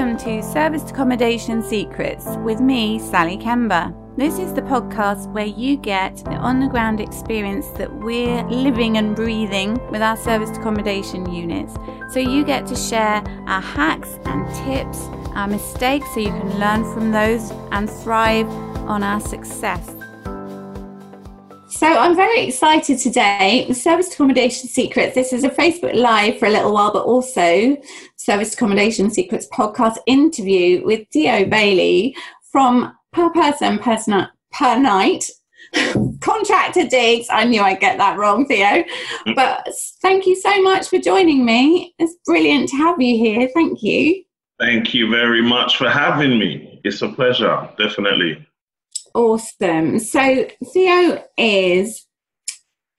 Welcome to Serviced Accommodation Secrets with me, Sally Kemba. This is the podcast where you get the on the ground experience that we're living and breathing with our serviced accommodation units. So you get to share our hacks and tips, our mistakes, so you can learn from those and thrive on our success. So I'm very excited today. Service Accommodation Secrets. This is a Facebook Live for a little while, but also Service Accommodation Secrets podcast interview with Theo Bailey from Per Person person, Per Night. Contractor digs. I knew I'd get that wrong, Theo. Mm. But thank you so much for joining me. It's brilliant to have you here. Thank you. Thank you very much for having me. It's a pleasure, definitely. Awesome. So Theo is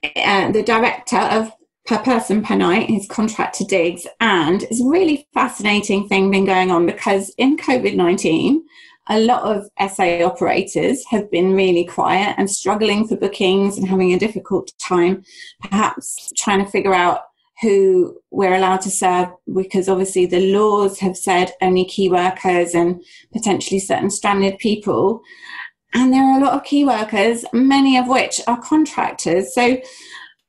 uh, the director of Per Person Per Night, his contractor digs, and it's a really fascinating thing been going on because in COVID 19, a lot of SA operators have been really quiet and struggling for bookings and having a difficult time, perhaps trying to figure out who we're allowed to serve because obviously the laws have said only key workers and potentially certain stranded people. And there are a lot of key workers, many of which are contractors. So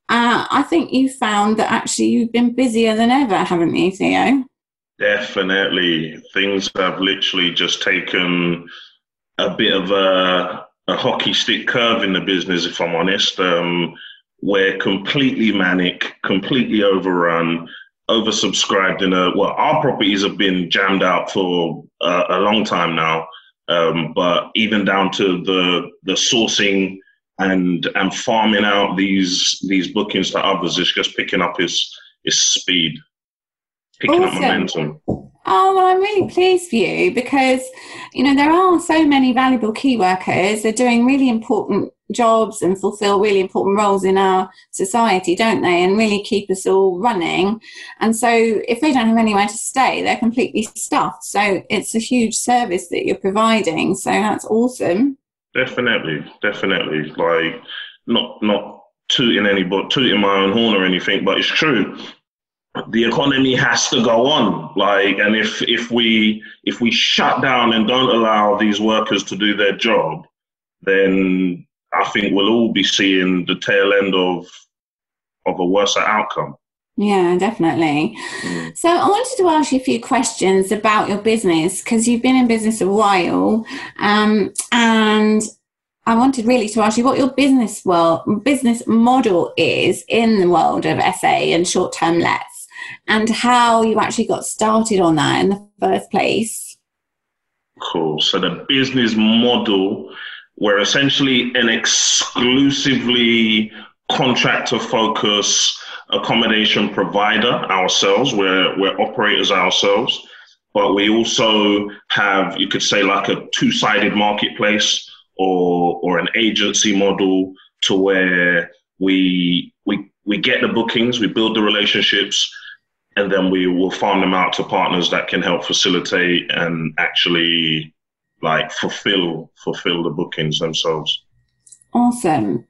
uh, I think you found that actually you've been busier than ever, haven't you, Theo? Definitely. Things have literally just taken a bit of a, a hockey stick curve in the business, if I'm honest. Um, we're completely manic, completely overrun, oversubscribed in a, well, our properties have been jammed out for a, a long time now. Um, but even down to the the sourcing and and farming out these these bookings to others, it's just picking up his his speed, picking awesome. up momentum. Oh, well, I'm really pleased for you because, you know, there are so many valuable key workers. They're doing really important jobs and fulfill really important roles in our society, don't they? And really keep us all running. And so if they don't have anywhere to stay, they're completely stuffed. So it's a huge service that you're providing. So that's awesome. Definitely, definitely. Like not not tooting any but tooting my own horn or anything, but it's true. The economy has to go on. Like and if if we if we shut down and don't allow these workers to do their job, then I think we'll all be seeing the tail end of of a worse outcome. Yeah, definitely. Mm. So I wanted to ask you a few questions about your business because you've been in business a while, um, and I wanted really to ask you what your business well business model is in the world of SA and short term lets, and how you actually got started on that in the first place. Cool. So the business model we're essentially an exclusively contractor focused accommodation provider ourselves. We're, we're operators ourselves, but we also have, you could say, like a two sided marketplace or, or an agency model to where we, we, we get the bookings, we build the relationships, and then we will farm them out to partners that can help facilitate and actually like fulfill fulfill the bookings themselves. Awesome.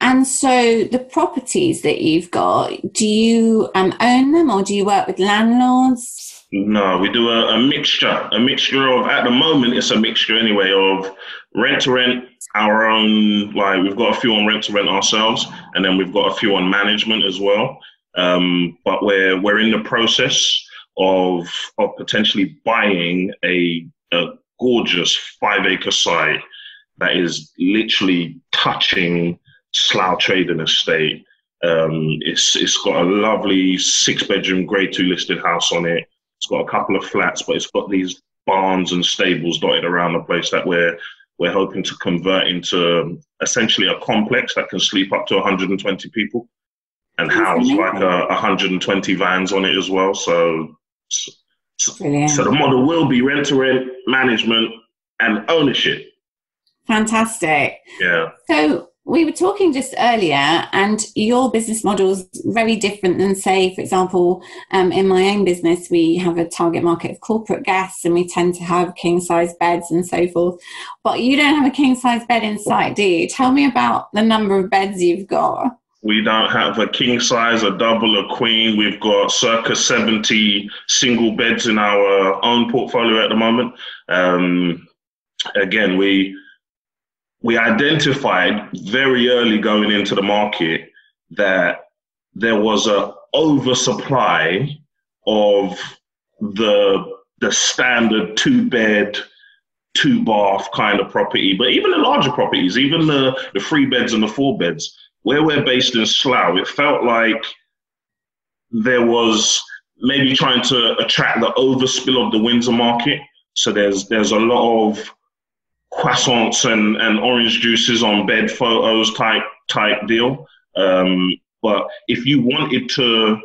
And so the properties that you've got, do you um, own them or do you work with landlords? No, we do a, a, mixture. A mixture of at the moment it's a mixture anyway of rent to rent, our own like we've got a few on rent to rent ourselves, and then we've got a few on management as well. Um, but we're we're in the process of of potentially buying a, a gorgeous five acre site that is literally touching Slough Trading Estate. Um, it's it's got a lovely six bedroom grade two listed house on it. It's got a couple of flats, but it's got these barns and stables dotted around the place that we're we're hoping to convert into essentially a complex that can sleep up to 120 people and house like a 120 vans on it as well. So Brilliant. So the model will be rent to rent, management, and ownership. Fantastic. Yeah. So we were talking just earlier, and your business model is very different than, say, for example, um, in my own business, we have a target market of corporate guests, and we tend to have king size beds and so forth. But you don't have a king size bed in sight, do you? Tell me about the number of beds you've got. We don't have a king size, a double, a queen. We've got circa 70 single beds in our own portfolio at the moment. Um, again, we we identified very early going into the market that there was a oversupply of the the standard two bed two bath kind of property but even the larger properties even the the three beds and the four beds where we're based in slough it felt like there was maybe trying to attract the overspill of the windsor market so there's there's a lot of croissants and, and orange juices on bed photos type type deal. Um, but if you wanted to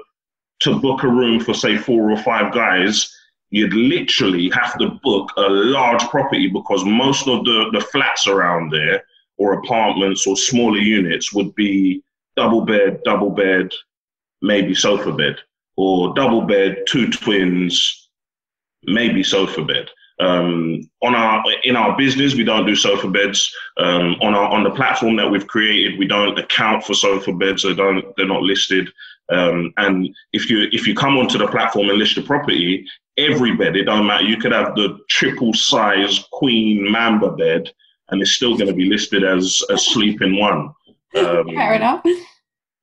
to book a room for say four or five guys, you'd literally have to book a large property because most of the, the flats around there or apartments or smaller units would be double bed, double bed, maybe sofa bed, or double bed, two twins, maybe sofa bed. Um, on our in our business, we don't do sofa beds. Um, on our on the platform that we've created, we don't account for sofa beds. They don't they're not listed. Um, and if you if you come onto the platform and list the property, every bed it don't matter. You could have the triple size queen mamba bed, and it's still going to be listed as a sleeping one. Um, Fair enough.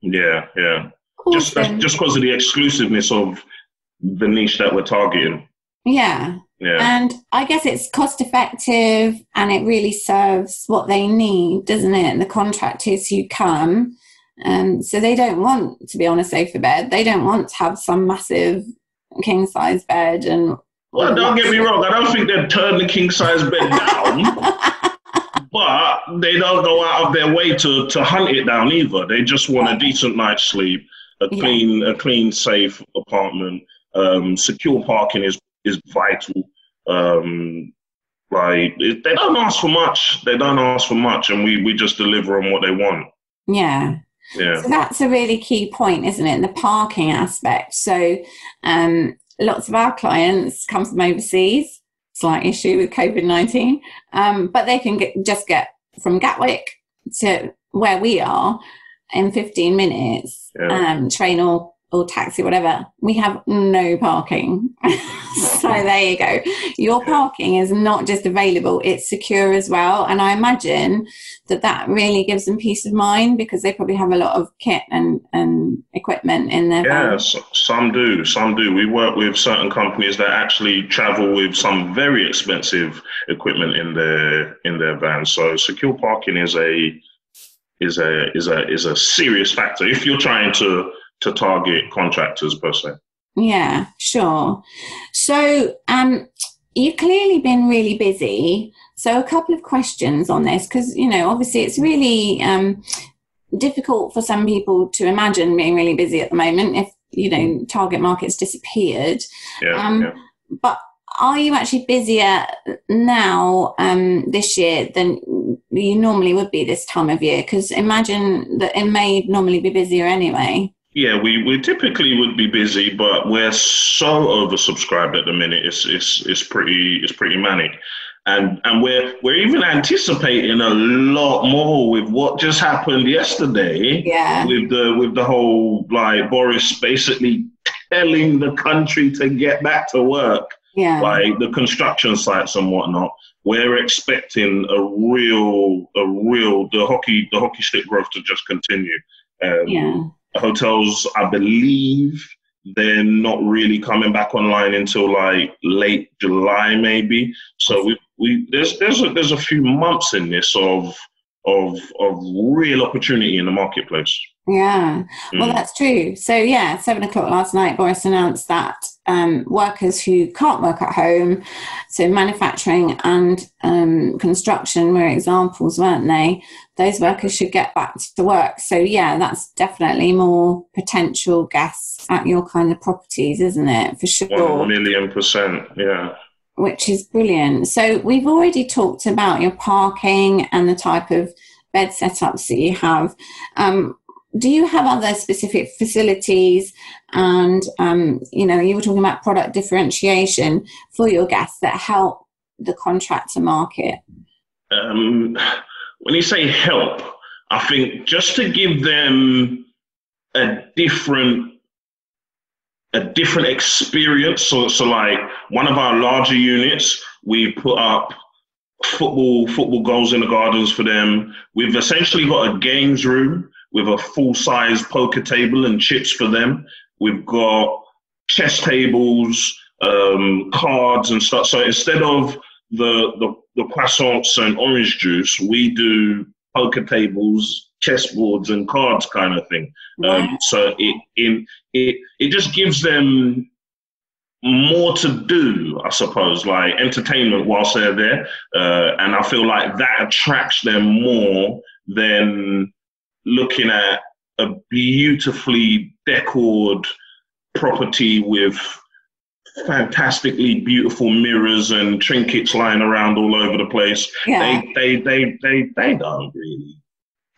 Yeah, yeah. Awesome. Just just because of the exclusiveness of the niche that we're targeting. Yeah. Yeah. And I guess it's cost effective and it really serves what they need, doesn't it? And the contractors who come. Um, so they don't want to be on a sofa bed. They don't want to have some massive king size bed and well, don't get me wrong. I don't think they'd turn the king size bed down, but they don't go out of their way to, to hunt it down either. They just want a decent night's sleep, a clean, yeah. a clean, safe apartment. Um, secure parking is is vital. Um, like they don't ask for much. They don't ask for much, and we we just deliver on what they want. Yeah. Yeah. So that's a really key point, isn't it? The parking aspect. So, um, lots of our clients come from overseas. Slight issue with COVID nineteen, um, but they can get, just get from Gatwick to where we are in fifteen minutes. Yeah. Um, train or or taxi, whatever, we have no parking. so there you go. Your parking is not just available, it's secure as well. And I imagine that that really gives them peace of mind because they probably have a lot of kit and, and equipment in their Yeah, some do. Some do. We work with certain companies that actually travel with some very expensive equipment in their in their vans. So secure parking is a is a is a is a serious factor if you're trying to to target contractors per se. Yeah, sure. So, um, you've clearly been really busy. So, a couple of questions on this because you know, obviously, it's really um, difficult for some people to imagine being really busy at the moment if you know target markets disappeared. Yeah, um, yeah. But are you actually busier now um, this year than you normally would be this time of year? Because imagine that it may normally be busier anyway. Yeah, we, we typically would be busy, but we're so oversubscribed at the minute. It's it's it's pretty it's pretty manic, and and we're we're even anticipating a lot more with what just happened yesterday. Yeah. With the with the whole like Boris basically telling the country to get back to work. Yeah. Like the construction sites and whatnot. We're expecting a real a real the hockey the hockey stick growth to just continue. Um, yeah hotels, I believe they're not really coming back online until like late July, maybe. So we, we there's there's a, there's a few months in this of of of real opportunity in the marketplace. Yeah, well, mm. that's true. So yeah, seven o'clock last night, Boris announced that um, workers who can't work at home, so manufacturing and um, construction were examples, weren't they? Those workers should get back to work. So, yeah, that's definitely more potential guests at your kind of properties, isn't it? For sure. One million percent, yeah. Which is brilliant. So, we've already talked about your parking and the type of bed setups that you have. Um, do you have other specific facilities and um, you know you were talking about product differentiation for your guests that help the contractor market um, when you say help I think just to give them a different a different experience. So, so like one of our larger units, we put up football football goals in the gardens for them. We've essentially got a games room with a full size poker table and chips for them. We've got chess tables, um, cards and stuff. So instead of the, the the croissants and orange juice, we do poker tables, chessboards, and cards kind of thing. Um, so it in it it just gives them more to do, I suppose, like entertainment whilst they're there. Uh, and I feel like that attracts them more than looking at a beautifully decorated property with fantastically beautiful mirrors and trinkets lying around all over the place. Yeah. They, they, they, they, they don't really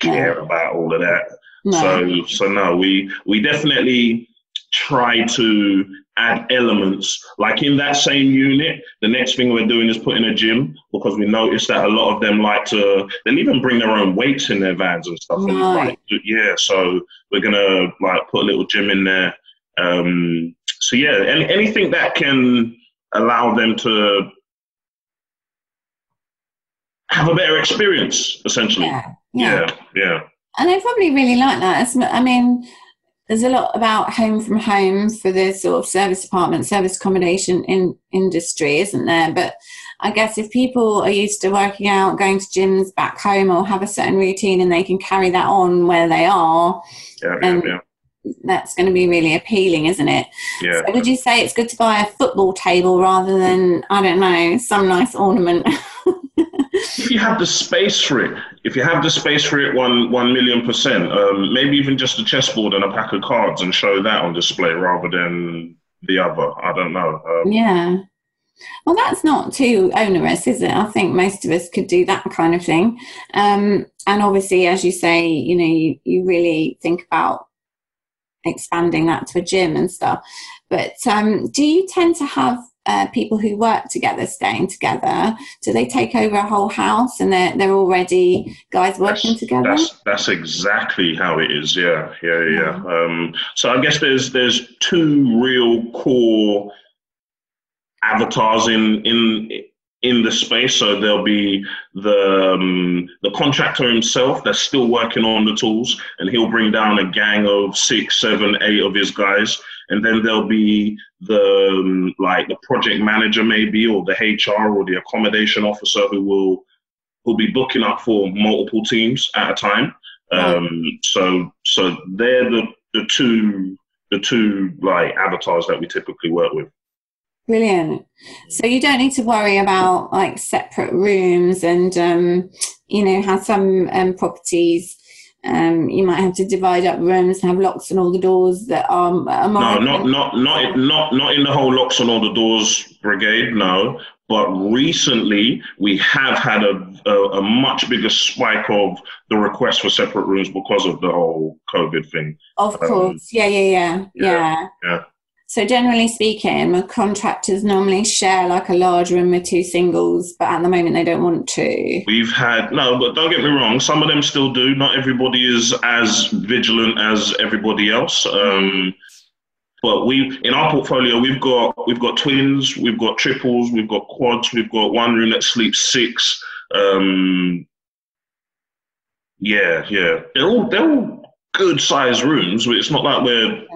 care about all of that. No. So, so no, we, we definitely try to add elements. Like in that same unit, the next thing we're doing is putting a gym because we noticed that a lot of them like to, they'll even bring their own weights in their vans and stuff. Right. And yeah, so we're going to like put a little gym in there. Um, so yeah, any, anything that can allow them to have a better experience, essentially. Yeah, yeah, yeah. yeah. And I probably really like that. I mean, there's a lot about home from home for the sort of service department, service accommodation in industry, isn't there? But I guess if people are used to working out, going to gyms back home, or have a certain routine, and they can carry that on where they are, yeah, yeah, yeah that's going to be really appealing, isn't it? Yeah. So would you say it's good to buy a football table rather than I don't know some nice ornament? if you have the space for it, if you have the space for it, one one million percent. Um, maybe even just a chessboard and a pack of cards and show that on display rather than the other. I don't know. Um, yeah. Well, that's not too onerous, is it? I think most of us could do that kind of thing. Um, and obviously, as you say, you know, you, you really think about expanding that to a gym and stuff. But um, do you tend to have uh, people who work together staying together? Do they take over a whole house and they're they're already guys working that's, together? That's that's exactly how it is. Yeah, yeah, yeah. yeah. Um, so I guess there's there's two real core avatars in in in the space. So there'll be the um, the contractor himself that's still working on the tools, and he'll bring down a gang of six, seven, eight of his guys. And then there'll be the um, like the project manager maybe, or the HR or the accommodation officer who will who'll be booking up for multiple teams at a time. Um, so so they're the the two the two like avatars that we typically work with. Brilliant. So you don't need to worry about like separate rooms and, um, you know, how some um, properties um, you might have to divide up rooms and have locks on all the doors that are. are no, not not not not not in the whole locks on all the doors brigade. No, but recently we have had a, a, a much bigger spike of the request for separate rooms because of the whole COVID thing. Of course, um, yeah, yeah, yeah, yeah, yeah. So generally speaking, contractors normally share like a large room with two singles, but at the moment they don't want to. We've had no, but don't get me wrong. Some of them still do. Not everybody is as vigilant as everybody else. Um, but we in our portfolio we've got we've got twins, we've got triples, we've got quads, we've got one room that sleeps six. Um, yeah, yeah, they're all they're all good sized rooms. It's not like we're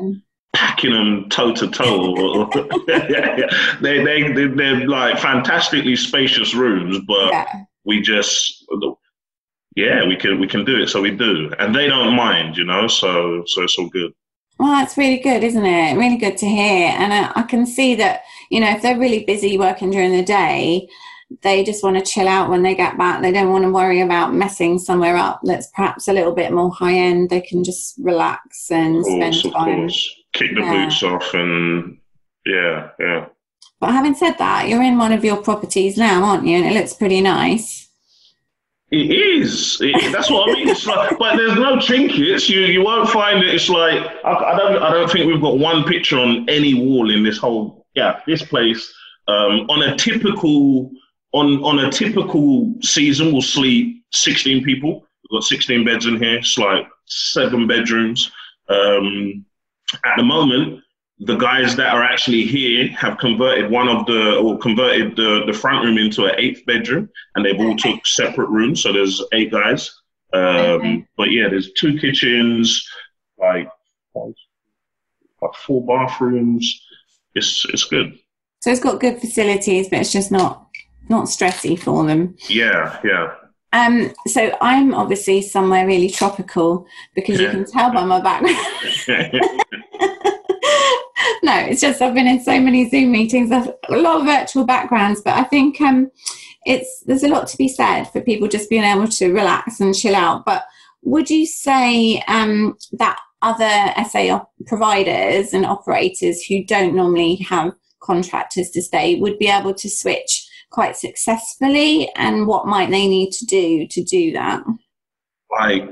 packing them toe to toe. They they they they're like fantastically spacious rooms, but yeah. we just yeah we can we can do it, so we do, and they don't mind, you know. So so it's all good. Well, that's really good, isn't it? Really good to hear, and I, I can see that you know if they're really busy working during the day they just want to chill out when they get back. They don't want to worry about messing somewhere up that's perhaps a little bit more high end. They can just relax and course, spend time. Kick the yeah. boots off and yeah, yeah. But having said that, you're in one of your properties now, aren't you? And it looks pretty nice. It is. It, that's what I mean. It's like, but there's no trinkets. You you won't find it. It's like I, I, don't I don't think we've got one picture on any wall in this whole yeah this place. Um, on a typical on on a typical season, we'll sleep 16 people. We've got 16 beds in here. It's like seven bedrooms. Um, at the moment, the guys that are actually here have converted one of the or converted the, the front room into an eighth bedroom and they've all took separate rooms so there's eight guys. Um, okay. but yeah there's two kitchens like like four bathrooms. It's it's good. So it's got good facilities but it's just not not stressy for them. Yeah yeah. Um, so I'm obviously somewhere really tropical because you can tell by my background. no, it's just I've been in so many Zoom meetings, a lot of virtual backgrounds, but I think um, it's there's a lot to be said for people just being able to relax and chill out. But would you say um, that other SA providers and operators who don't normally have contractors to stay would be able to switch quite successfully, and what might they need to do to do that? Like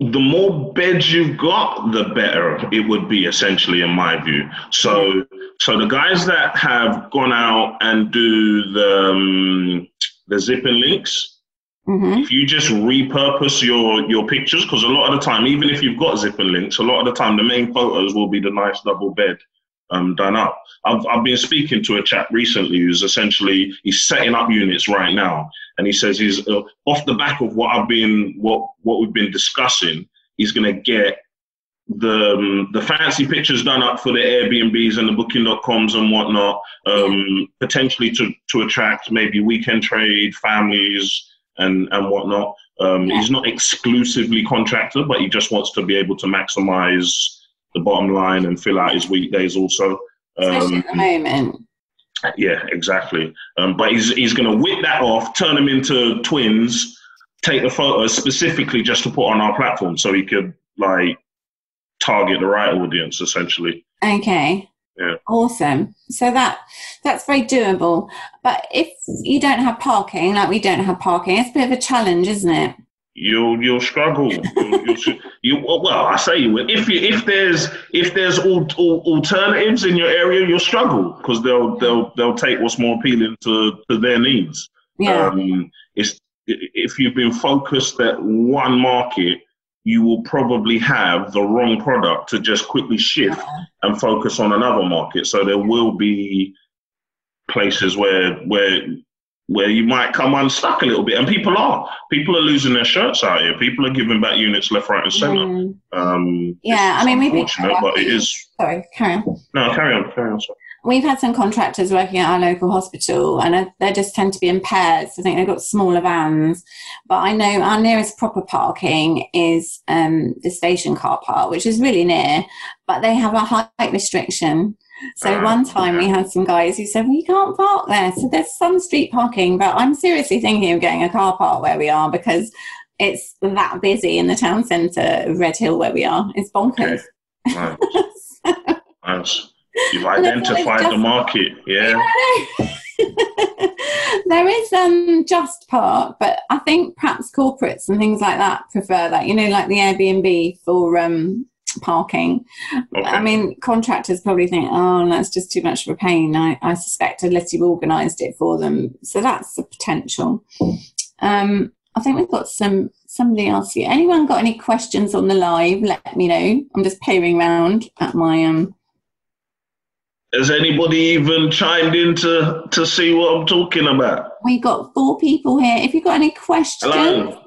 the more beds you've got, the better it would be, essentially, in my view. So, so the guys that have gone out and do the um, the zip and links, mm-hmm. if you just repurpose your your pictures, because a lot of the time, even if you've got zip and links, a lot of the time the main photos will be the nice double bed um, done up. I've, I've been speaking to a chap recently who's essentially he's setting up units right now, and he says he's uh, off the back of what I've been what what we've been discussing. He's going to get the um, the fancy pictures done up for the Airbnbs and the Booking.coms and whatnot, um, potentially to to attract maybe weekend trade families and and whatnot. Um. He's not exclusively contractor, but he just wants to be able to maximize the bottom line and fill out his weekdays also. Um, at the moment. Yeah, exactly. Um, but he's he's going to whip that off, turn them into twins, take the photos specifically just to put on our platform, so he could like target the right audience essentially. Okay. Yeah. Awesome. So that that's very doable. But if you don't have parking, like we don't have parking, it's a bit of a challenge, isn't it? You'll you'll struggle. you'll, you'll, you, well, I say you will. If you, if there's if there's all, all alternatives in your area, you'll struggle because they'll they'll they'll take what's more appealing to, to their needs. Yeah. Um, it's if you've been focused at one market, you will probably have the wrong product to just quickly shift yeah. and focus on another market. So there will be places where where where you might come unstuck a little bit. And people are. People are losing their shirts out here. People are giving back units left, right, and centre. Mm. Um, yeah, I mean, we've been unfortunate, but it is. Sorry, carry on. No, carry on, carry on. Sorry. We've had some contractors working at our local hospital, and they just tend to be in pairs. I think they've got smaller vans. But I know our nearest proper parking is um, the station car park, which is really near, but they have a height restriction. So uh, one time we had some guys who said, "We well, can't park there." So there's some street parking, but I'm seriously thinking of getting a car park where we are because it's that busy in the town centre of Redhill where we are. It's bonkers. Okay. Nice. nice. You've identified the market, yeah. there is um just park, but I think perhaps corporates and things like that prefer that. You know, like the Airbnb for um parking. Okay. I mean, contractors probably think, oh, that's just too much of a pain. I, I suspect unless you've organised it for them. So that's the potential. Um, I think we've got some somebody else here. Anyone got any questions on the live? Let me know. I'm just peering around at my um. Has anybody even chimed in to, to see what I'm talking about? We've got four people here. If you've got any questions. Hello.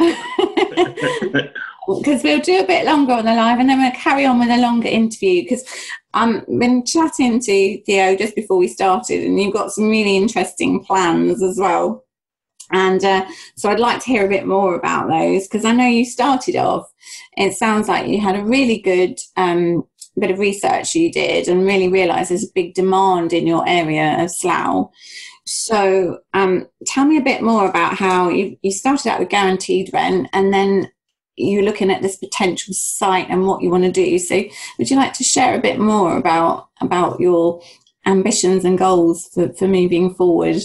because we'll do a bit longer on the live and then we'll carry on with a longer interview because I've been chatting to Theo just before we started and you've got some really interesting plans as well. And uh, so I'd like to hear a bit more about those because I know you started off. It sounds like you had a really good um, bit of research you did and really realised there's a big demand in your area of Slough. So um, tell me a bit more about how you, you started out with guaranteed rent and then you're looking at this potential site and what you want to do. So, would you like to share a bit more about about your ambitions and goals for, for moving forward?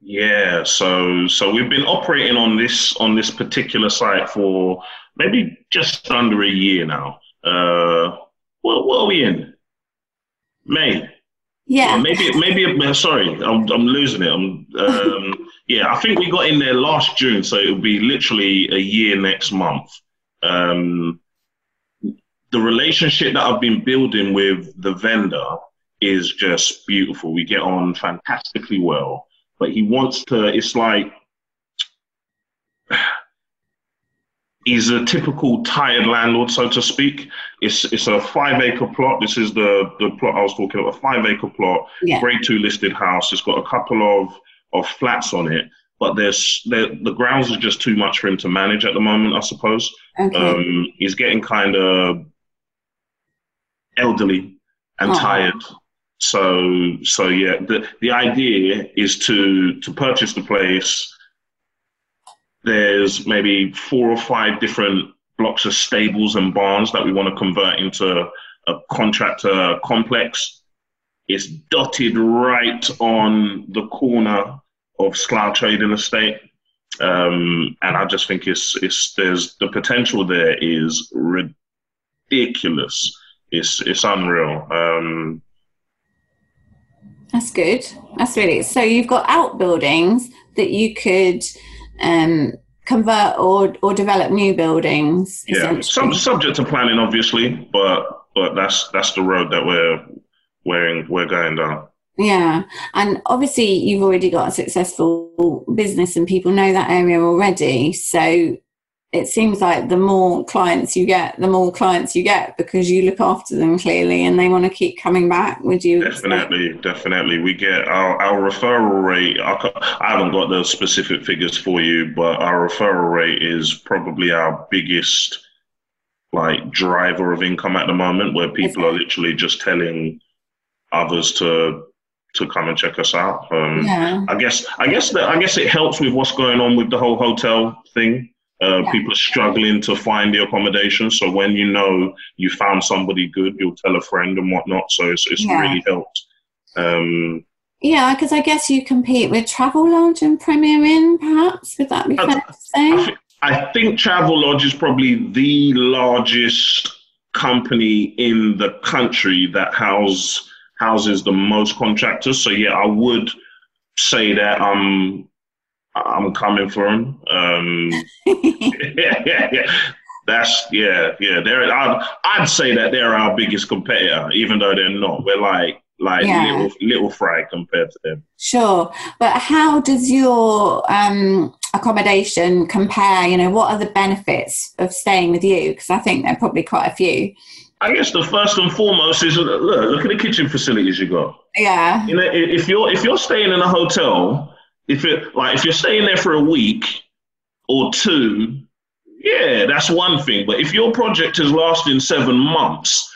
Yeah, so so we've been operating on this on this particular site for maybe just under a year now. Uh, what, what are we in? May. Yeah. Maybe, maybe. Sorry, I'm, I'm losing it. I'm, um, yeah, I think we got in there last June, so it'll be literally a year next month. Um, the relationship that I've been building with the vendor is just beautiful. We get on fantastically well, but he wants to. It's like he's a typical tired landlord, so to speak. It's it's a five acre plot. This is the the plot I was talking about. A five acre plot, yeah. grade two listed house. It's got a couple of of flats on it, but there's the the grounds are just too much for him to manage at the moment. I suppose. Okay. Um, he's getting kind of elderly and Aww. tired. So so yeah, the the idea is to to purchase the place there's maybe four or five different blocks of stables and barns that we want to convert into a contractor complex. It's dotted right on the corner of Slough Trading Estate. Um, and I just think it's, it's, there's the potential there is ridiculous. It's, it's unreal. Um, That's good. That's really, so you've got outbuildings that you could, um, convert or or develop new buildings. Yeah, some subject to planning, obviously, but but that's that's the road that we're we're we're going down. Yeah, and obviously you've already got a successful business, and people know that area already. So it seems like the more clients you get, the more clients you get because you look after them clearly and they want to keep coming back. Would you? Definitely, expect? definitely. We get our, our referral rate. I haven't got the specific figures for you, but our referral rate is probably our biggest like driver of income at the moment, where people are literally just telling others to to come and check us out. Um, yeah. I guess I guess that I guess it helps with what's going on with the whole hotel thing. Uh, yeah. People are struggling to find the accommodation. So when you know you found somebody good, you'll tell a friend and whatnot. So it's, it's yeah. really helped. Um, yeah, because I guess you compete with Travelodge and Premier Inn, perhaps. Would that be fair to say? I, th- I think Travelodge is probably the largest company in the country that house houses the most contractors. So yeah, I would say that I'm I'm coming for him. Um, yeah, yeah, yeah. That's yeah, yeah. They're I'd, I'd say that they're our biggest competitor, even though they're not. We're like like yeah. little little fry compared to them. Sure, but how does your um, accommodation compare? You know, what are the benefits of staying with you? Because I think there are probably quite a few. I guess the first and foremost is look, look at the kitchen facilities you got. Yeah. You know, if you're if you're staying in a hotel if it like if you're staying there for a week or two, yeah, that's one thing. But if your project is lasting seven months,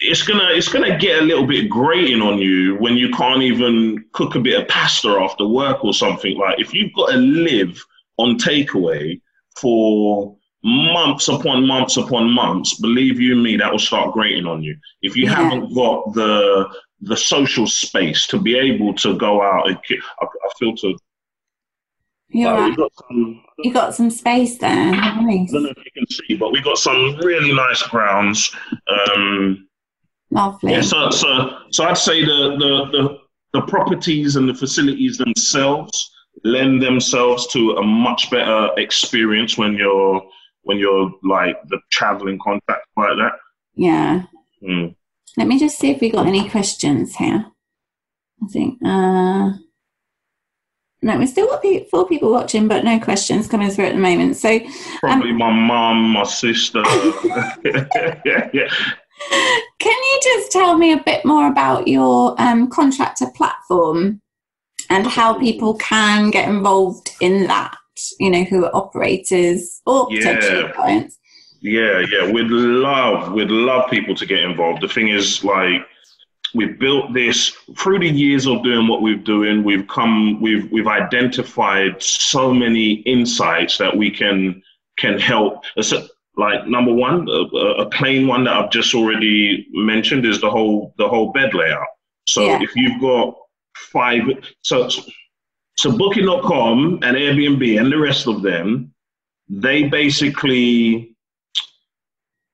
it's gonna it's gonna get a little bit grating on you when you can't even cook a bit of pasta after work or something. Like if you've got to live on takeaway for months upon months upon months, believe you me, that will start grating on you. If you yeah. haven't got the the social space to be able to go out and I, I feel to yeah, got some, you got some space there. Nice. I don't know if you can see, but we got some really nice grounds. Um, Lovely. Yeah, so, so, so I'd say the, the, the, the properties and the facilities themselves lend themselves to a much better experience when you're when you're like the traveling contract like that. Yeah. Mm. Let me just see if we got any questions here. I think, uh, no, we've still got four people watching, but no questions coming through at the moment. So, um, probably um, my mom, my sister. yeah, yeah. Can you just tell me a bit more about your um, contractor platform and how people can get involved in that? You know, who are operators or yeah. clients. Yeah, yeah, we'd love, we'd love people to get involved. The thing is, like, we've built this through the years of doing what we're doing. We've come, we've we've identified so many insights that we can can help. Like number one, a, a plain one that I've just already mentioned is the whole the whole bed layout. So yeah. if you've got five, so so Booking.com and Airbnb and the rest of them, they basically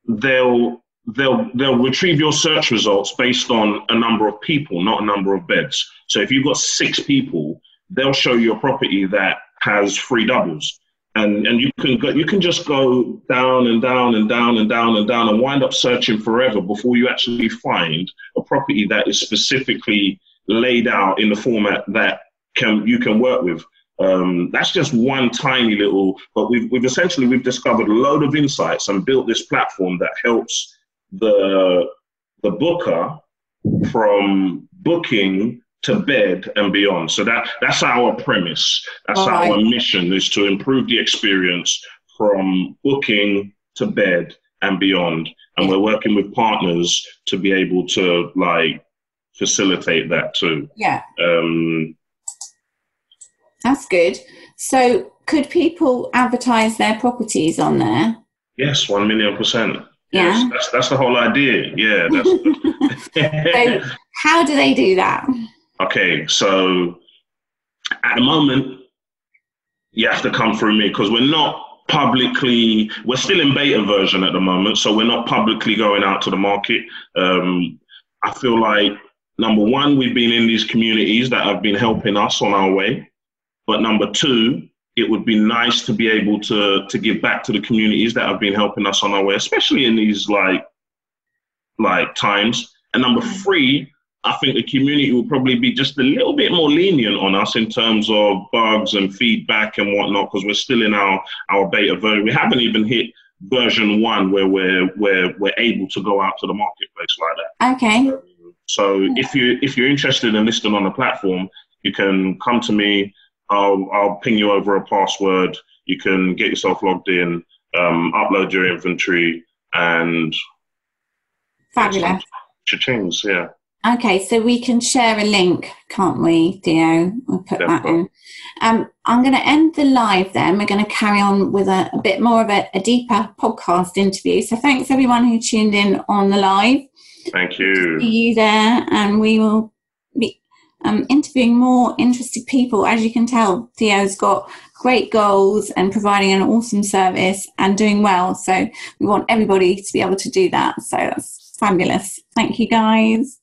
they'll they'll they'll retrieve your search results based on a number of people, not a number of beds. So if you've got six people, they'll show you a property that has three doubles. And, and you can go, you can just go down and down and down and down and down and wind up searching forever before you actually find a property that is specifically laid out in the format that can you can work with. Um, that's just one tiny little, but we've, we've essentially we've discovered a load of insights and built this platform that helps the the booker from booking to bed and beyond. So that that's our premise. That's our mission is to improve the experience from booking to bed and beyond. And we're working with partners to be able to like facilitate that too. Yeah. Um, that's good. So could people advertise their properties on there? Yes, one million percent. Yeah. Yes, that's that's the whole idea. Yeah. so how do they do that? Okay, so at the moment, you have to come through me because we're not publicly we're still in beta version at the moment so we're not publicly going out to the market um, i feel like number one we've been in these communities that have been helping us on our way but number two it would be nice to be able to to give back to the communities that have been helping us on our way especially in these like like times and number mm. three I think the community will probably be just a little bit more lenient on us in terms of bugs and feedback and whatnot because we're still in our our beta version. We haven't even hit version one where we're where we're able to go out to the marketplace like that. Okay. So if you if you're interested in listing on the platform, you can come to me. I'll I'll ping you over a password. You can get yourself logged in, um, upload your inventory, and fabulous. Cha-chings, yeah. Okay, so we can share a link, can't we, Theo? We'll put that in. Um, I'm going to end the live then. We're going to carry on with a, a bit more of a, a, deeper podcast interview. So thanks everyone who tuned in on the live. Thank you. See you there, and we will um, interviewing more interested people. As you can tell, Theo's got great goals and providing an awesome service and doing well. So we want everybody to be able to do that. So that's fabulous. Thank you, guys.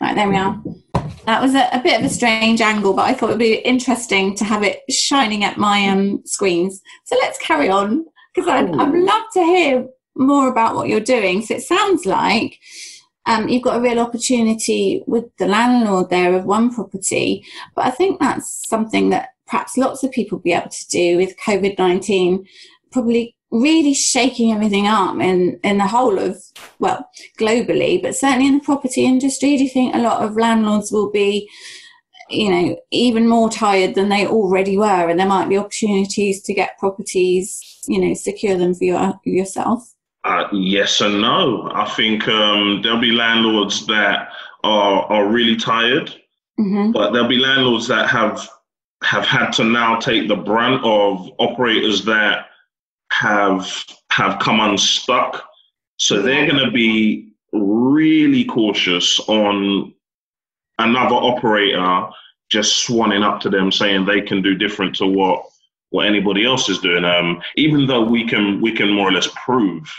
Right, there we are. That was a, a, bit of a strange angle, but I thought it would be interesting to have it shining at my um, screens. So let's carry on because I'd, I'd, love to hear more about what you're doing. So it sounds like um, you've got a real opportunity with the landlord there of one property, but I think that's something that perhaps lots of people be able to do with COVID 19, probably really shaking everything up in, in the whole of, well, globally, but certainly in the property industry, do you think a lot of landlords will be, you know, even more tired than they already were? And there might be opportunities to get properties, you know, secure them for your, yourself? Uh, yes and no. I think um, there'll be landlords that are, are really tired, mm-hmm. but there'll be landlords that have have had to now take the brunt of operators that have have come unstuck. So they're going to be really cautious on another operator just swanning up to them saying they can do different to what what anybody else is doing. Um, even though we can we can more or less prove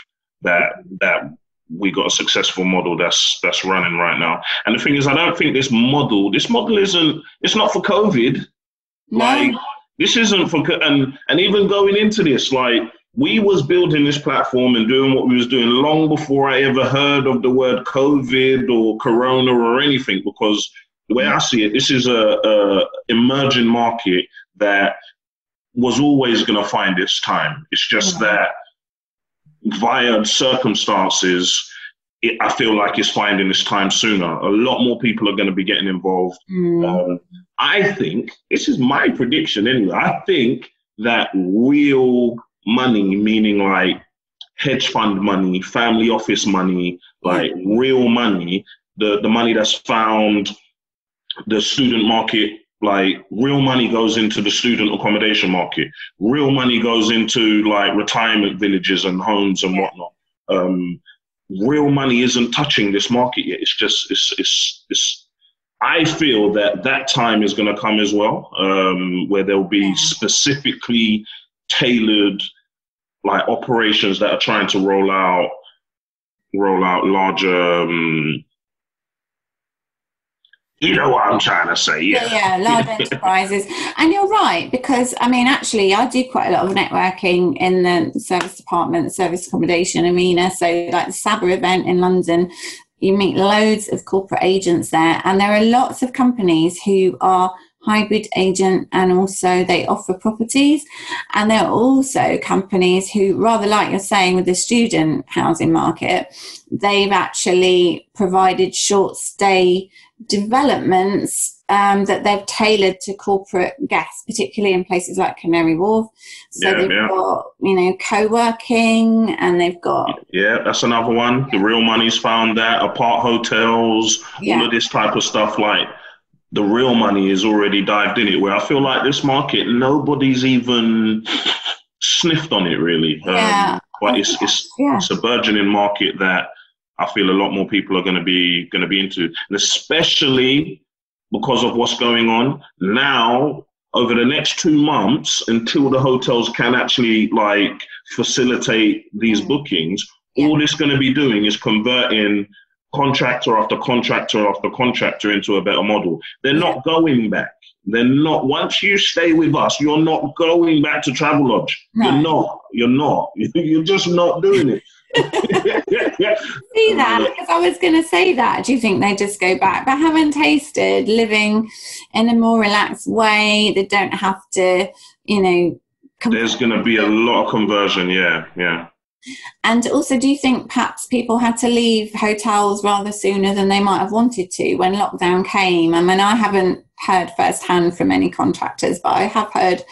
that that we got a successful model that's that's running right now. And the thing is, I don't think this model this model isn't it's not for COVID. No. Like this isn't for and and even going into this like we was building this platform and doing what we was doing long before I ever heard of the word COVID or Corona or anything. Because the way I see it, this is a, a emerging market that was always going to find its time. It's just mm-hmm. that via circumstances, it, I feel like it's finding its time sooner. A lot more people are going to be getting involved. Mm. Um, I think this is my prediction anyway. I think that real money, meaning like hedge fund money, family office money, like real money, the, the money that's found the student market, like real money goes into the student accommodation market. Real money goes into like retirement villages and homes and whatnot. Um, real money isn't touching this market yet. It's just, it's, it's, it's, I feel that that time is going to come as well, um, where there'll be specifically tailored like operations that are trying to roll out roll out larger um, you know what I'm trying to say, yeah. Yeah, yeah large enterprises. And you're right, because I mean, actually, I do quite a lot of networking in the service department, service accommodation arena. So, like the Sabre event in London, you meet loads of corporate agents there, and there are lots of companies who are hybrid agent and also they offer properties and there are also companies who rather like you're saying with the student housing market they've actually provided short stay developments um, that they've tailored to corporate guests, particularly in places like Canary Wharf. So yeah, they've yeah. got, you know, co-working and they've got... Yeah, that's another one. The real money's found that, apart hotels, yeah. all of this type of stuff like the real money is already dived in it. Where I feel like this market, nobody's even sniffed on it really. Um, yeah. But it's it's, yeah. it's a burgeoning market that I feel a lot more people are going to be going to be into, and especially because of what's going on now. Over the next two months, until the hotels can actually like facilitate these mm. bookings, yeah. all it's going to be doing is converting contractor after contractor after contractor into a better model. They're not going back. They're not. Once you stay with us, you're not going back to Travelodge. No. You're not. You're not. You're just not doing it. See that? Because I was going to say that. Do you think they just go back? But haven't tasted living in a more relaxed way, they don't have to, you know. There's going to be a lot of conversion. Yeah, yeah. And also, do you think perhaps people had to leave hotels rather sooner than they might have wanted to when lockdown came? I mean, I haven't heard firsthand from any contractors, but I have heard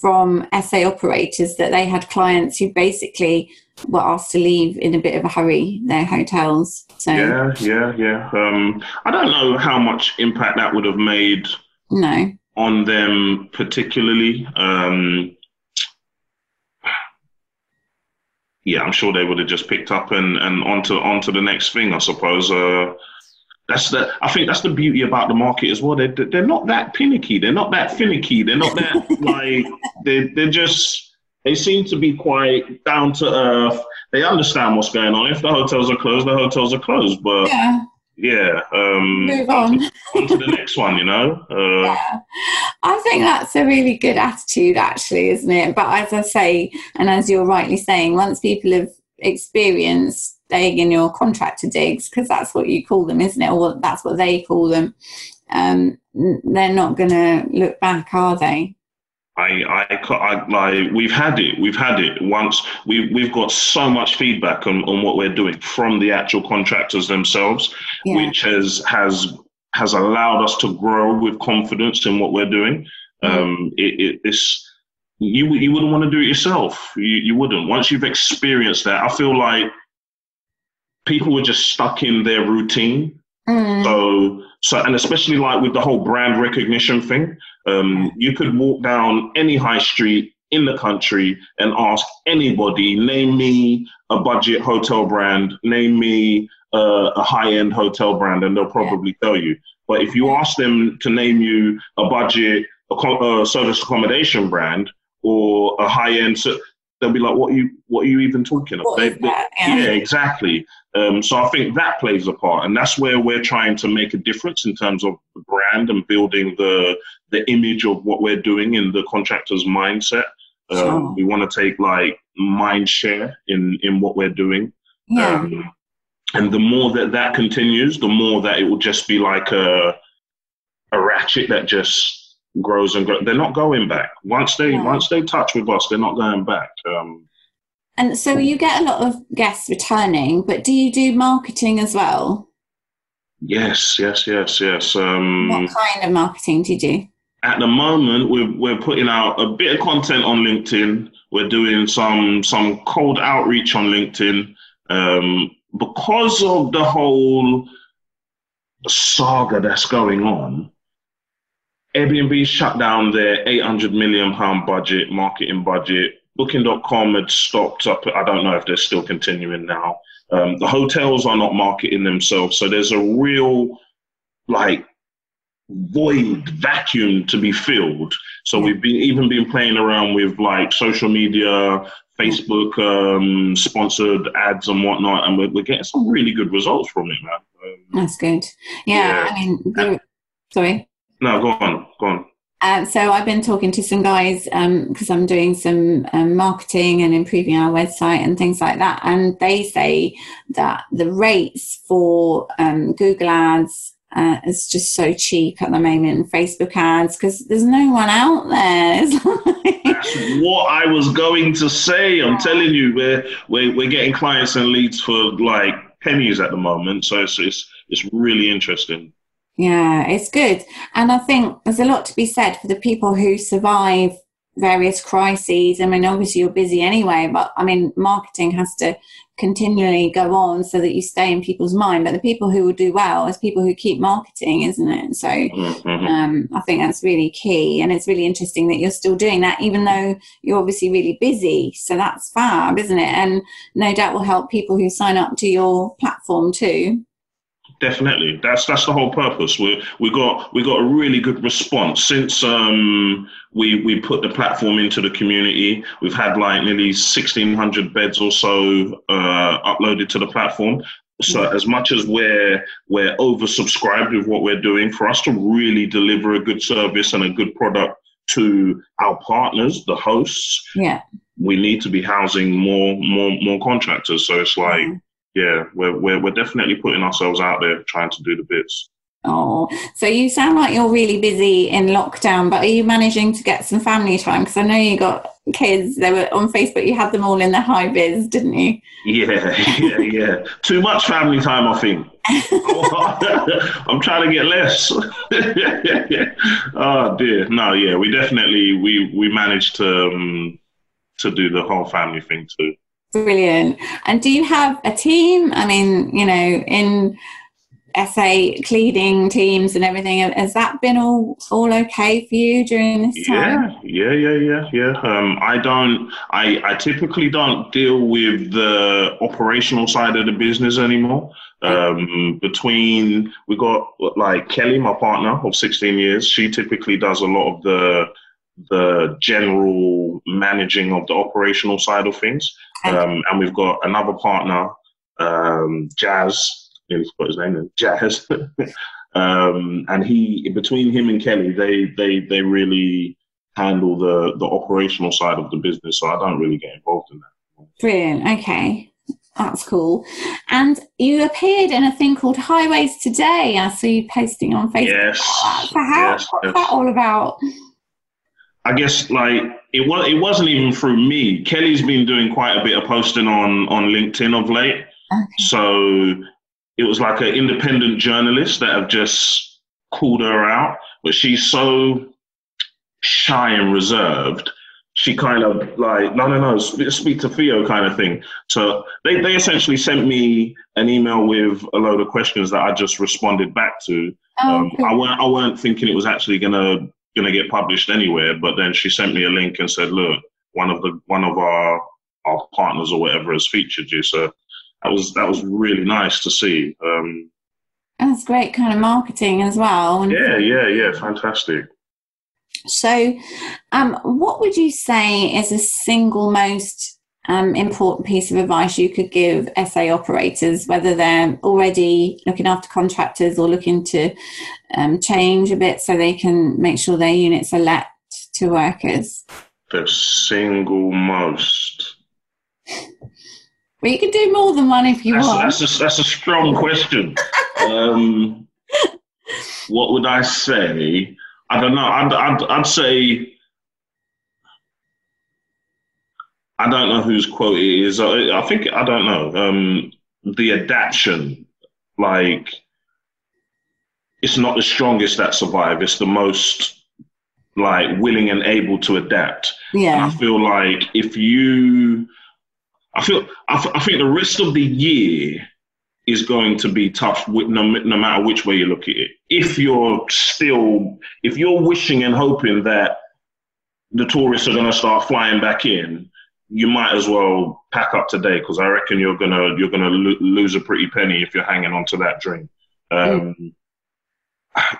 from SA operators that they had clients who basically were asked to leave in a bit of a hurry their hotels. So yeah, yeah, yeah. Um, I don't know how much impact that would have made. No. On them particularly. Um, yeah, I'm sure they would have just picked up and and onto onto the next thing. I suppose. Uh, that's the. I think that's the beauty about the market as well. They they're not that pinicky. They're not that finicky. They're not that like they they're just. They seem to be quite down to earth. They understand what's going on. If the hotels are closed, the hotels are closed. But yeah yeah, um, move on. on to the next one, you know? Uh, yeah. I think that's a really good attitude, actually, isn't it? But as I say, and as you're rightly saying, once people have experienced staying in your contractor digs, because that's what you call them, isn't it? Or that's what they call them, um, they're not going to look back, are they? I, I, I, like we've had it. We've had it once. We've, we've got so much feedback on, on what we're doing from the actual contractors themselves, yeah. which has has has allowed us to grow with confidence in what we're doing. Mm-hmm. Um, it, it, it's you you wouldn't want to do it yourself. You you wouldn't. Once you've experienced that, I feel like people were just stuck in their routine. Mm. So so and especially like with the whole brand recognition thing. Um, you could walk down any high street in the country and ask anybody, name me a budget hotel brand, name me uh, a high end hotel brand, and they'll probably tell you. But if you ask them to name you a budget a service accommodation brand or a high end, they'll be like, "What are you? What are you even talking about?" They, they, yeah. yeah. exactly. Um, so I think that plays a part, and that's where we're trying to make a difference in terms of the brand and building the the image of what we're doing in the contractor's mindset. Um, sure. We want to take like mind share in in what we're doing. Yeah. Um, and the more that that continues, the more that it will just be like a a ratchet that just grows and grows. They're not going back once they yeah. once they touch with us. They're not going back. Um, and so you get a lot of guests returning, but do you do marketing as well? Yes, yes, yes, yes. Um, what kind of marketing do you do? At the moment, we're we're putting out a bit of content on LinkedIn. We're doing some some cold outreach on LinkedIn um, because of the whole saga that's going on. Airbnb shut down their 800 million pound budget, marketing budget Booking.com had stopped up. I don't know if they're still continuing now. Um, the hotels are not marketing themselves, so there's a real like void vacuum to be filled. So we've been even been playing around with like social media, Facebook um, sponsored ads and whatnot, and we're, we're, getting some really good results from it, man. Um, That's good. Yeah, yeah. I mean, sorry. No, go on, go on. Uh, so I've been talking to some guys because um, I'm doing some um, marketing and improving our website and things like that, and they say that the rates for um, Google Ads uh, is just so cheap at the moment, and Facebook ads because there's no one out there. That's what I was going to say. I'm telling you, we're, we're we're getting clients and leads for like pennies at the moment, so it's it's, it's really interesting. Yeah, it's good. And I think there's a lot to be said for the people who survive various crises. I mean, obviously you're busy anyway, but I mean, marketing has to continually go on so that you stay in people's mind. But the people who will do well is people who keep marketing, isn't it? So mm-hmm. um, I think that's really key. And it's really interesting that you're still doing that, even though you're obviously really busy. So that's fab, isn't it? And no doubt will help people who sign up to your platform too. Definitely, that's that's the whole purpose. We we got we got a really good response since um, we we put the platform into the community. We've had like nearly sixteen hundred beds or so uh, uploaded to the platform. So mm-hmm. as much as we're we're oversubscribed with what we're doing, for us to really deliver a good service and a good product to our partners, the hosts, yeah, we need to be housing more more more contractors. So it's like. Mm-hmm yeah, we're, we're, we're definitely putting ourselves out there trying to do the bits. Oh, so you sound like you're really busy in lockdown, but are you managing to get some family time? Because I know you got kids. They were on Facebook. You had them all in the high vis, didn't you? Yeah, yeah, yeah. Too much family time, I think. I'm trying to get less. oh dear, no, yeah, we definitely we we managed to um, to do the whole family thing too. Brilliant. And do you have a team? I mean, you know, in SA cleaning teams and everything, has that been all all okay for you during this time? Yeah, yeah, yeah, yeah, yeah. Um, I don't. I I typically don't deal with the operational side of the business anymore. Um, between we got like Kelly, my partner of 16 years. She typically does a lot of the the general managing of the operational side of things. Um, and we've got another partner, um, Jazz, nearly forgot his name, Jazz. um, and he, between him and Kelly, they, they, they really handle the, the operational side of the business. So I don't really get involved in that. Brilliant. Okay. That's cool. And you appeared in a thing called Highways Today. I saw you posting on Facebook. Yes. So how, yes, what's yes. that all about? I guess like it was it wasn't even through me. Kelly's been doing quite a bit of posting on on LinkedIn of late. Okay. So it was like an independent journalist that have just called her out, but she's so shy and reserved. She kind of like no no no speak, speak to Theo kind of thing. So they they essentially sent me an email with a load of questions that I just responded back to. Oh, um, I weren't I weren't thinking it was actually gonna going to get published anywhere. But then she sent me a link and said, look, one of the one of our our partners or whatever has featured you. So that was that was really nice to see. Um, That's great kind of marketing as well. Yeah, yeah, yeah, fantastic. So, um, what would you say is the single most um, important piece of advice you could give SA operators, whether they're already looking after contractors or looking to um, change a bit so they can make sure their units are let to workers? The single most. Well, you can do more than one if you that's, want. That's a, that's a strong question. um, what would I say? I don't know. I'd, I'd, I'd say I don't know whose quote it is. I, I think I don't know. Um, the adaptation, like, it's not the strongest that survive. It's the most like willing and able to adapt. Yeah. And I feel like if you, I feel, I, I think the rest of the year is going to be tough no, no matter which way you look at it. If you're still, if you're wishing and hoping that the tourists are going to start flying back in, you might as well pack up today because I reckon you're gonna you're gonna lo- lose a pretty penny if you're hanging on to that dream. Um, mm.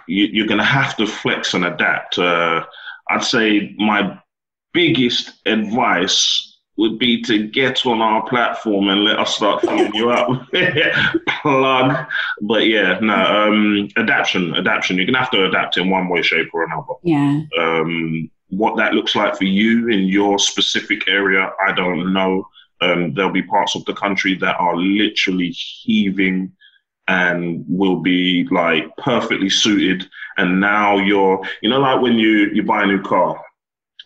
you, are gonna have to flex and adapt. Uh, I'd say my biggest advice would be to get on our platform and let us start filling you up. Plug. But yeah, no, um, adaptation, adaptation. You're gonna have to adapt in one way, shape, or another. Yeah. Um, what that looks like for you in your specific area, I don't know. Um, there'll be parts of the country that are literally heaving and will be like perfectly suited. And now you're, you know, like when you you buy a new car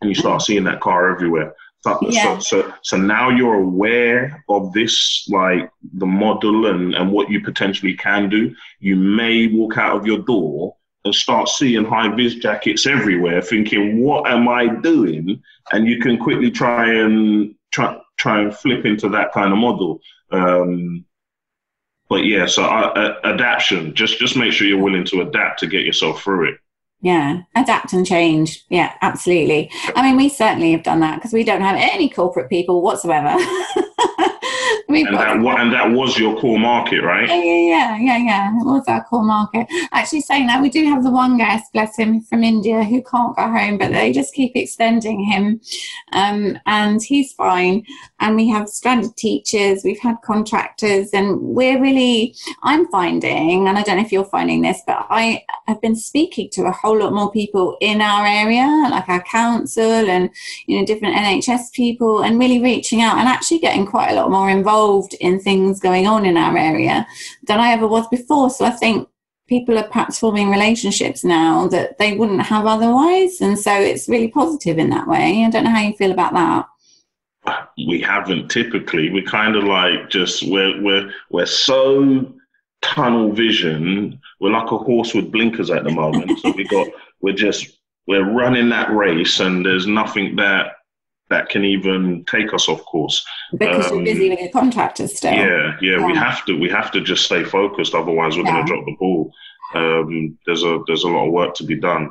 and you start seeing that car everywhere. So, yeah. so, so, so now you're aware of this, like the model and, and what you potentially can do. You may walk out of your door and start seeing high vis jackets everywhere, thinking, "What am I doing?" And you can quickly try and try try and flip into that kind of model. Um, but yeah, so uh, uh, adaptation. Just just make sure you're willing to adapt to get yourself through it. Yeah, adapt and change. Yeah, absolutely. I mean, we certainly have done that because we don't have any corporate people whatsoever. We've and that, and that was your core market, right? Yeah, yeah, yeah, yeah, It was our core market. Actually, saying that, we do have the one guest, bless him, from India who can't go home, but they just keep extending him, um, and he's fine. And we have stranded teachers, we've had contractors, and we're really, I'm finding, and I don't know if you're finding this, but I have been speaking to a whole lot more people in our area, like our council and you know different NHS people, and really reaching out and actually getting quite a lot more involved involved in things going on in our area than I ever was before. So I think people are perhaps forming relationships now that they wouldn't have otherwise. And so it's really positive in that way. I don't know how you feel about that. We haven't typically. We're kind of like just we're we're we're so tunnel vision. We're like a horse with blinkers at the moment. so we got we're just we're running that race and there's nothing that that can even take us off course. Because um, you're busy with your contractors still. Yeah, yeah, yeah, we have to we have to just stay focused, otherwise we're yeah. going to drop the ball. Um, there's a there's a lot of work to be done.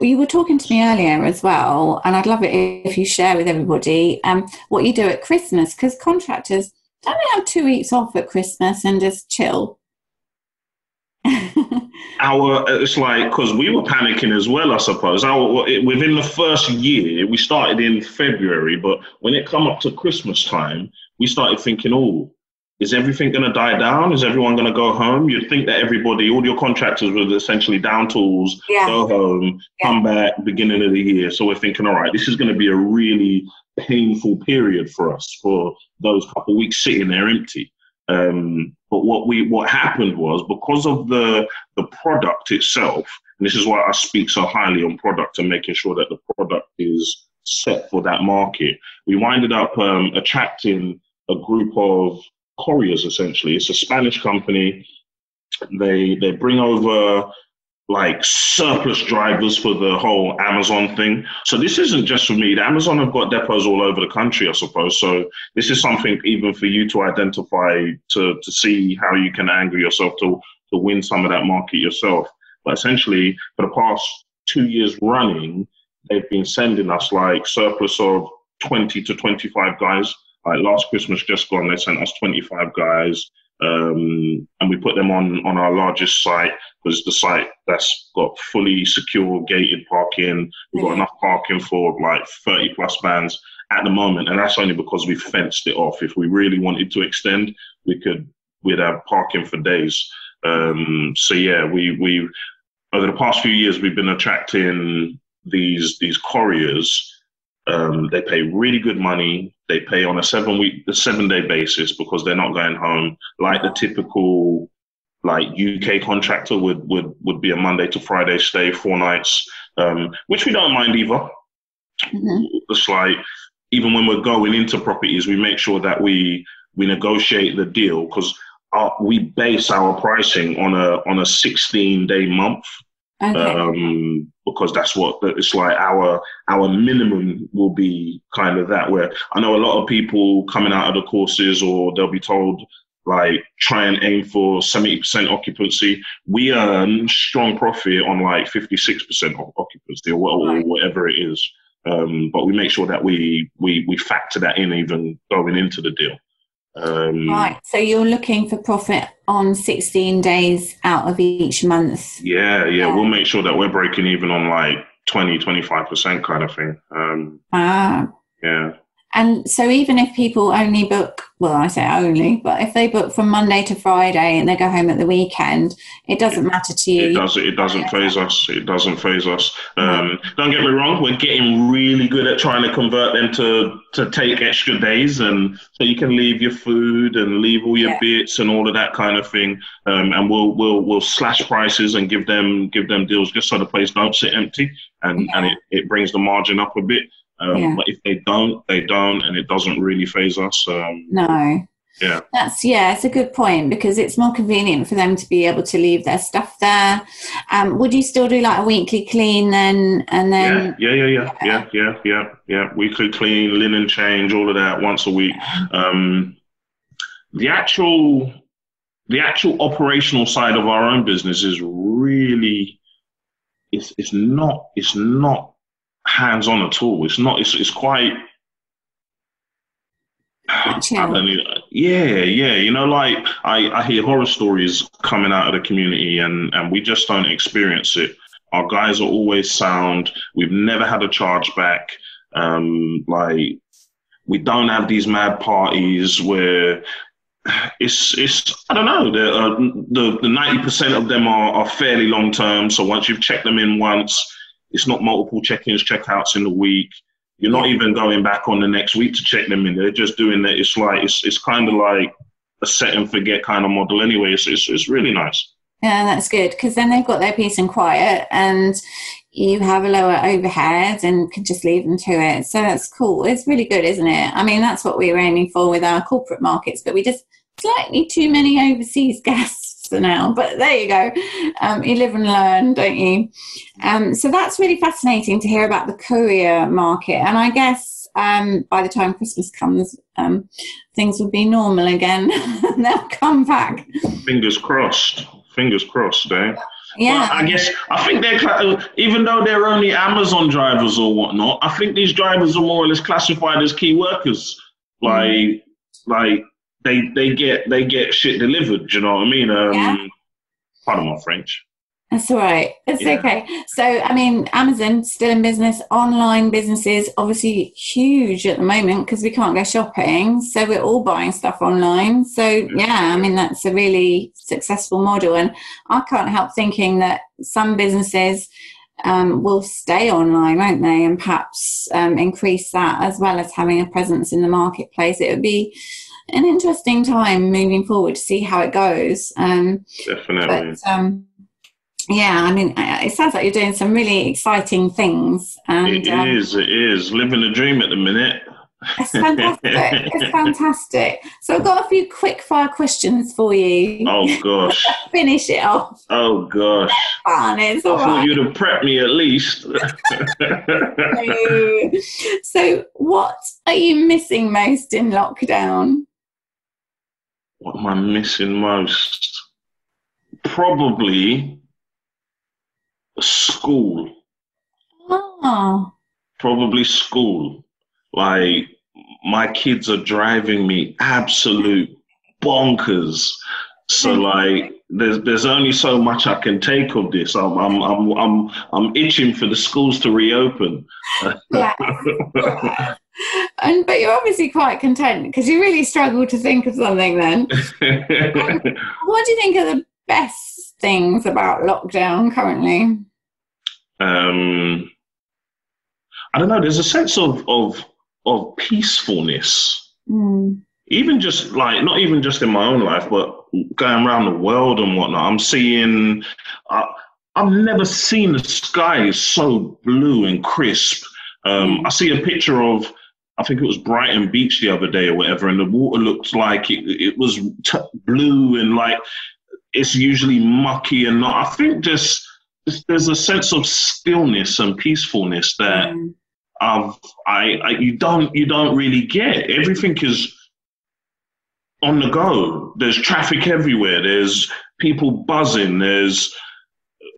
Well, you were talking to me earlier as well, and I'd love it if you share with everybody um, what you do at Christmas because contractors don't they have two weeks off at Christmas and just chill? our it's like because we were panicking as well i suppose. Our within the first year we started in february but when it come up to christmas time we started thinking oh is everything going to die down? Is everyone going to go home? You'd think that everybody all your contractors would essentially down tools yeah. go home yeah. come back beginning of the year. So we're thinking all right this is going to be a really painful period for us for those couple weeks sitting there empty. Um, but what we what happened was because of the the product itself, and this is why I speak so highly on product and making sure that the product is set for that market. We winded up um, attracting a group of couriers. Essentially, it's a Spanish company. They they bring over like surplus drivers for the whole Amazon thing. So this isn't just for me. The Amazon have got depots all over the country, I suppose. So this is something even for you to identify to to see how you can angle yourself to to win some of that market yourself. But essentially, for the past two years running, they've been sending us like surplus of 20 to 25 guys. Like last Christmas just gone, they sent us 25 guys. Um, and we put them on on our largest site because the site that's got fully secure gated parking. We've got enough parking for like 30 plus vans at the moment, and that's only because we fenced it off. If we really wanted to extend, we could we'd have parking for days. Um, so yeah, we we over the past few years we've been attracting these these couriers um, they pay really good money. They pay on a seven week, a seven day basis because they're not going home like the typical like UK contractor would would would be a Monday to Friday stay, four nights, um, which we don't mind either. Mm-hmm. It's like even when we're going into properties, we make sure that we we negotiate the deal because we base our pricing on a on a 16 day month. Okay. Um, because that's what it's like. Our our minimum will be kind of that. Where I know a lot of people coming out of the courses, or they'll be told like try and aim for seventy percent occupancy. We earn strong profit on like fifty six percent occupancy, or, or whatever it is. Um, but we make sure that we we we factor that in even going into the deal. Um, right. So you're looking for profit on 16 days out of each month. Yeah, yeah. yeah. We'll make sure that we're breaking even on like 20, 25% kind of thing. Um, ah. Yeah. And so even if people only book, well, I say only, but if they book from Monday to Friday and they go home at the weekend, it doesn't matter to you. It doesn't. It doesn't faze us. It doesn't faze us. Um, don't get me wrong. We're getting really good at trying to convert them to to take extra days, and so you can leave your food and leave all your yeah. bits and all of that kind of thing. Um, and we'll we'll we'll slash prices and give them give them deals just so the place don't sit empty, and yeah. and it, it brings the margin up a bit. Um, yeah. But if they don't, they don't, and it doesn't really faze us. Um, no. Yeah. That's yeah, it's a good point because it's more convenient for them to be able to leave their stuff there. Um, would you still do like a weekly clean then and then Yeah, yeah, yeah, yeah, yeah, yeah, yeah, yeah. Weekly clean, linen change, all of that once a week. Um, the actual the actual operational side of our own business is really it's it's not it's not hands on at all. It's not. It's it's quite. yeah, yeah. You know, like I, I hear horror stories coming out of the community, and and we just don't experience it. Our guys are always sound. We've never had a charge back. Um, like we don't have these mad parties where it's it's I don't know the uh, the the ninety percent of them are, are fairly long term. So once you've checked them in once, it's not multiple check-ins, checkouts in the week. You're not even going back on the next week to check them in. They're just doing that. It's like it's it's kind of like a set and forget kind of model. Anyway, it's it's, it's really nice. Yeah, that's good because then they've got their peace and quiet, and you have a lower overhead and can just leave them to it. So that's cool. It's really good, isn't it? I mean, that's what we were aiming for with our corporate markets, but we just slightly too many overseas guests now. But there you go. Um, you live and learn, don't you? Um, so that's really fascinating to hear about the courier market. And I guess um, by the time Christmas comes, um, things will be normal again. They'll come back. Fingers crossed. Fingers crossed, eh? Yeah, I guess I think they're even though they're only Amazon drivers or whatnot. I think these drivers are more or less classified as key workers. Like, mm. like they they get they get shit delivered. Do you know what I mean? Um, yeah. Pardon my French. That's all right. It's yeah. okay. So, I mean, Amazon still in business. Online businesses obviously huge at the moment because we can't go shopping. So we're all buying stuff online. So yeah, I mean that's a really successful model, and I can't help thinking that some businesses um, will stay online, won't they? And perhaps um, increase that as well as having a presence in the marketplace. It would be an interesting time moving forward to see how it goes. Um, Definitely. But, um, yeah, I mean, it sounds like you're doing some really exciting things. And, it um, is. It is living a dream at the minute. It's fantastic. it's fantastic. So I've got a few quick fire questions for you. Oh gosh. Finish it off. Oh gosh. Fun. It's all I thought right. you'd have prepped me at least. so what are you missing most in lockdown? What am I missing most? Probably school. Oh. Probably school. Like my kids are driving me absolute bonkers. So hmm. like there's there's only so much I can take of this. I'm I'm I'm I'm, I'm itching for the schools to reopen. Yeah. and but you're obviously quite content because you really struggle to think of something then. what do you think are the best things about lockdown currently? Um, I don't know. There's a sense of of of peacefulness. Mm. Even just like not even just in my own life, but going around the world and whatnot. I'm seeing. Uh, I've never seen the sky so blue and crisp. Um, mm. I see a picture of I think it was Brighton Beach the other day or whatever, and the water looked like it, it was t- blue and like it's usually mucky and not. I think just there's a sense of stillness and peacefulness that mm. I've, I, I you don't you don't really get. Everything is on the go. There's traffic everywhere. There's people buzzing. There's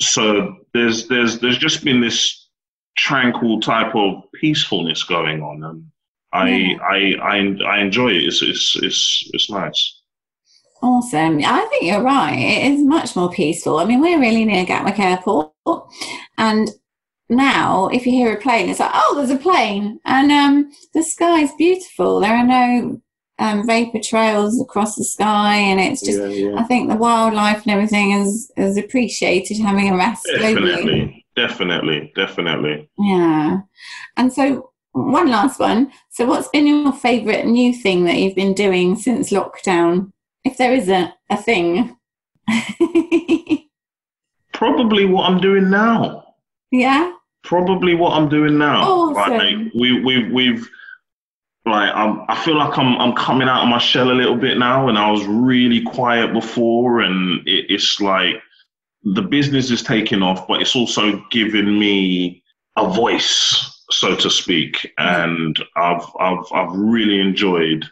so there's there's there's just been this tranquil type of peacefulness going on and I, yeah. I, I, I enjoy it. It's, it's, it's, it's nice. Awesome. I think you're right. It is much more peaceful. I mean, we're really near Gatwick Airport, and now if you hear a plane, it's like, oh, there's a plane, and um, the sky's beautiful. There are no um, vapor trails across the sky, and it's just. Yeah, yeah. I think the wildlife and everything is is appreciated having a rest definitely, Definitely, definitely. Yeah, and so one last one. So, what's been your favourite new thing that you've been doing since lockdown, if there is a a thing? Probably what I'm doing now. Yeah. Probably what I'm doing now. Awesome. Like we we we've like I'm, I feel like I'm I'm coming out of my shell a little bit now, and I was really quiet before, and it, it's like the business is taking off, but it's also giving me a voice, so to speak, and I've I've I've really enjoyed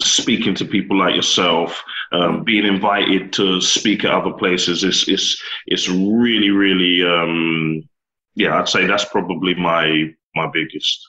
speaking to people like yourself, um, being invited to speak at other places. It's it's it's really really um, yeah. I'd say that's probably my my biggest.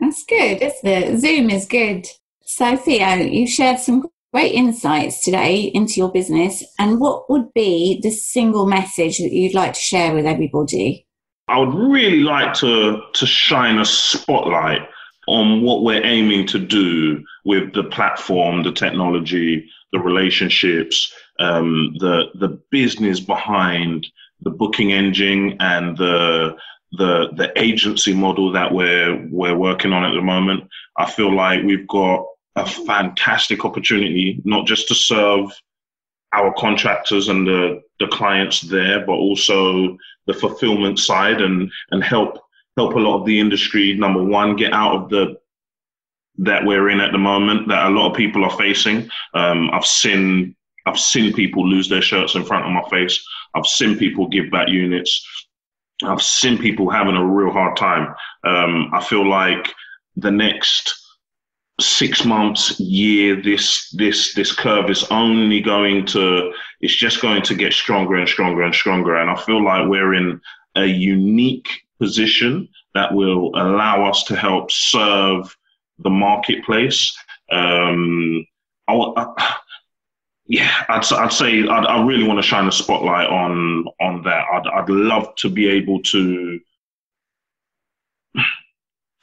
That's good, isn't it? Zoom is good. So, Theo, you shared some great insights today into your business. And what would be the single message that you'd like to share with everybody? I would really like to to shine a spotlight on what we're aiming to do with the platform, the technology, the relationships, um, the the business behind the booking engine and the the the agency model that we're we're working on at the moment. I feel like we've got a fantastic opportunity, not just to serve our contractors and the, the clients there, but also the fulfillment side and and help help a lot of the industry. Number one, get out of the that we're in at the moment that a lot of people are facing. Um, I've seen I've seen people lose their shirts in front of my face. I've seen people give back units. I've seen people having a real hard time. Um, I feel like the next six months, year, this this this curve is only going to it's just going to get stronger and stronger and stronger. And I feel like we're in a unique position that will allow us to help serve the marketplace. Um, I, I, yeah, I'd, I'd say I'd, I really want to shine a spotlight on on that. I'd, I'd love to be able to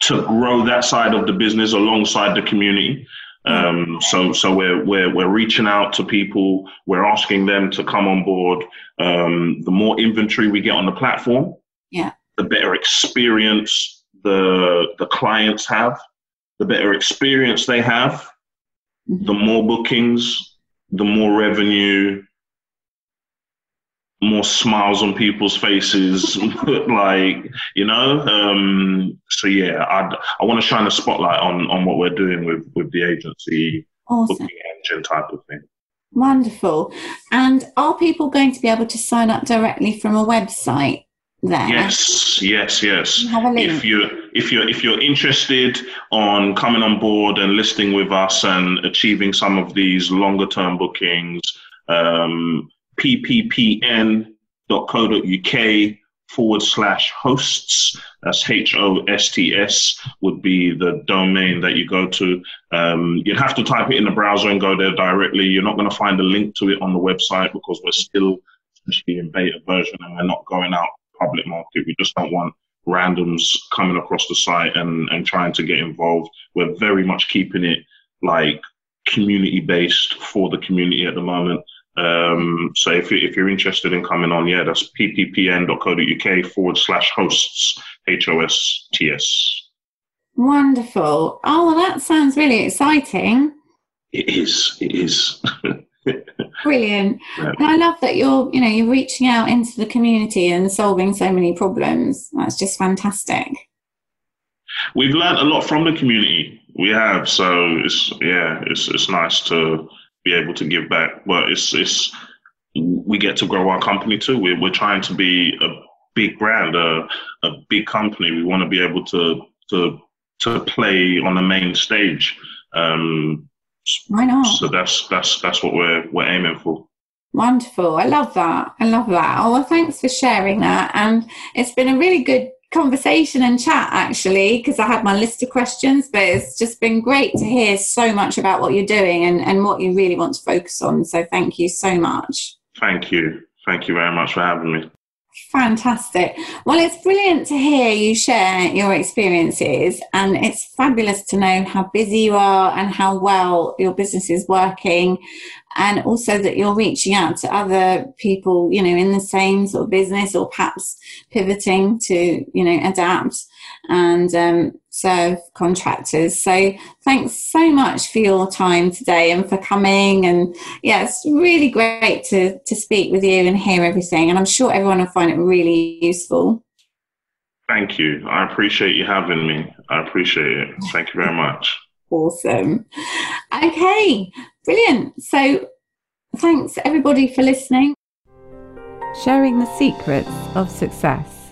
to grow that side of the business alongside the community. Um, so so we're we're we're reaching out to people. We're asking them to come on board. Um, the more inventory we get on the platform, yeah, the better experience the the clients have. The better experience they have, mm-hmm. the more bookings, the more revenue, more smiles on people's faces, like you know. Um, so yeah, I'd, I want to shine a spotlight on on what we're doing with with the agency awesome. booking engine type of thing. Wonderful. And are people going to be able to sign up directly from a website? there. Yes, yes, yes. If you if you're if you're interested on coming on board and listing with us and achieving some of these longer term bookings, um, pppn.co.uk forward slash hosts. That's H O S T S would be the domain that you go to. Um, you'd have to type it in the browser and go there directly. You're not going to find a link to it on the website because we're still essentially in beta version and we're not going out public market. We just don't want randoms coming across the site and, and trying to get involved. We're very much keeping it like community based for the community at the moment. Um, so if, you, if you're interested in coming on, yeah, that's pppn.co.uk forward slash hosts, H O S T S. Wonderful. Oh, well, that sounds really exciting. It is. It is. Brilliant. Yeah. I love that you're, you know, you're reaching out into the community and solving so many problems. That's just fantastic. We've learned a lot from the community. We have, so it's yeah, it's it's nice to be able to give back. But it's it's we get to grow our company too. We're we're trying to be a big brand, a a big company. We want to be able to to to play on the main stage. Um, why not? So that's that's that's what we're we're aiming for. Wonderful. I love that. I love that. Oh well thanks for sharing that. And it's been a really good conversation and chat actually because I had my list of questions, but it's just been great to hear so much about what you're doing and, and what you really want to focus on. So thank you so much. Thank you. Thank you very much for having me. Fantastic. Well, it's brilliant to hear you share your experiences, and it's fabulous to know how busy you are and how well your business is working, and also that you're reaching out to other people, you know, in the same sort of business or perhaps pivoting to, you know, adapt and um, serve contractors. So thanks so much for your time today and for coming. And yeah, it's really great to, to speak with you and hear everything. And I'm sure everyone will find it really useful. Thank you. I appreciate you having me. I appreciate it. Thank you very much. Awesome. Okay, brilliant. So thanks everybody for listening. Sharing the secrets of success.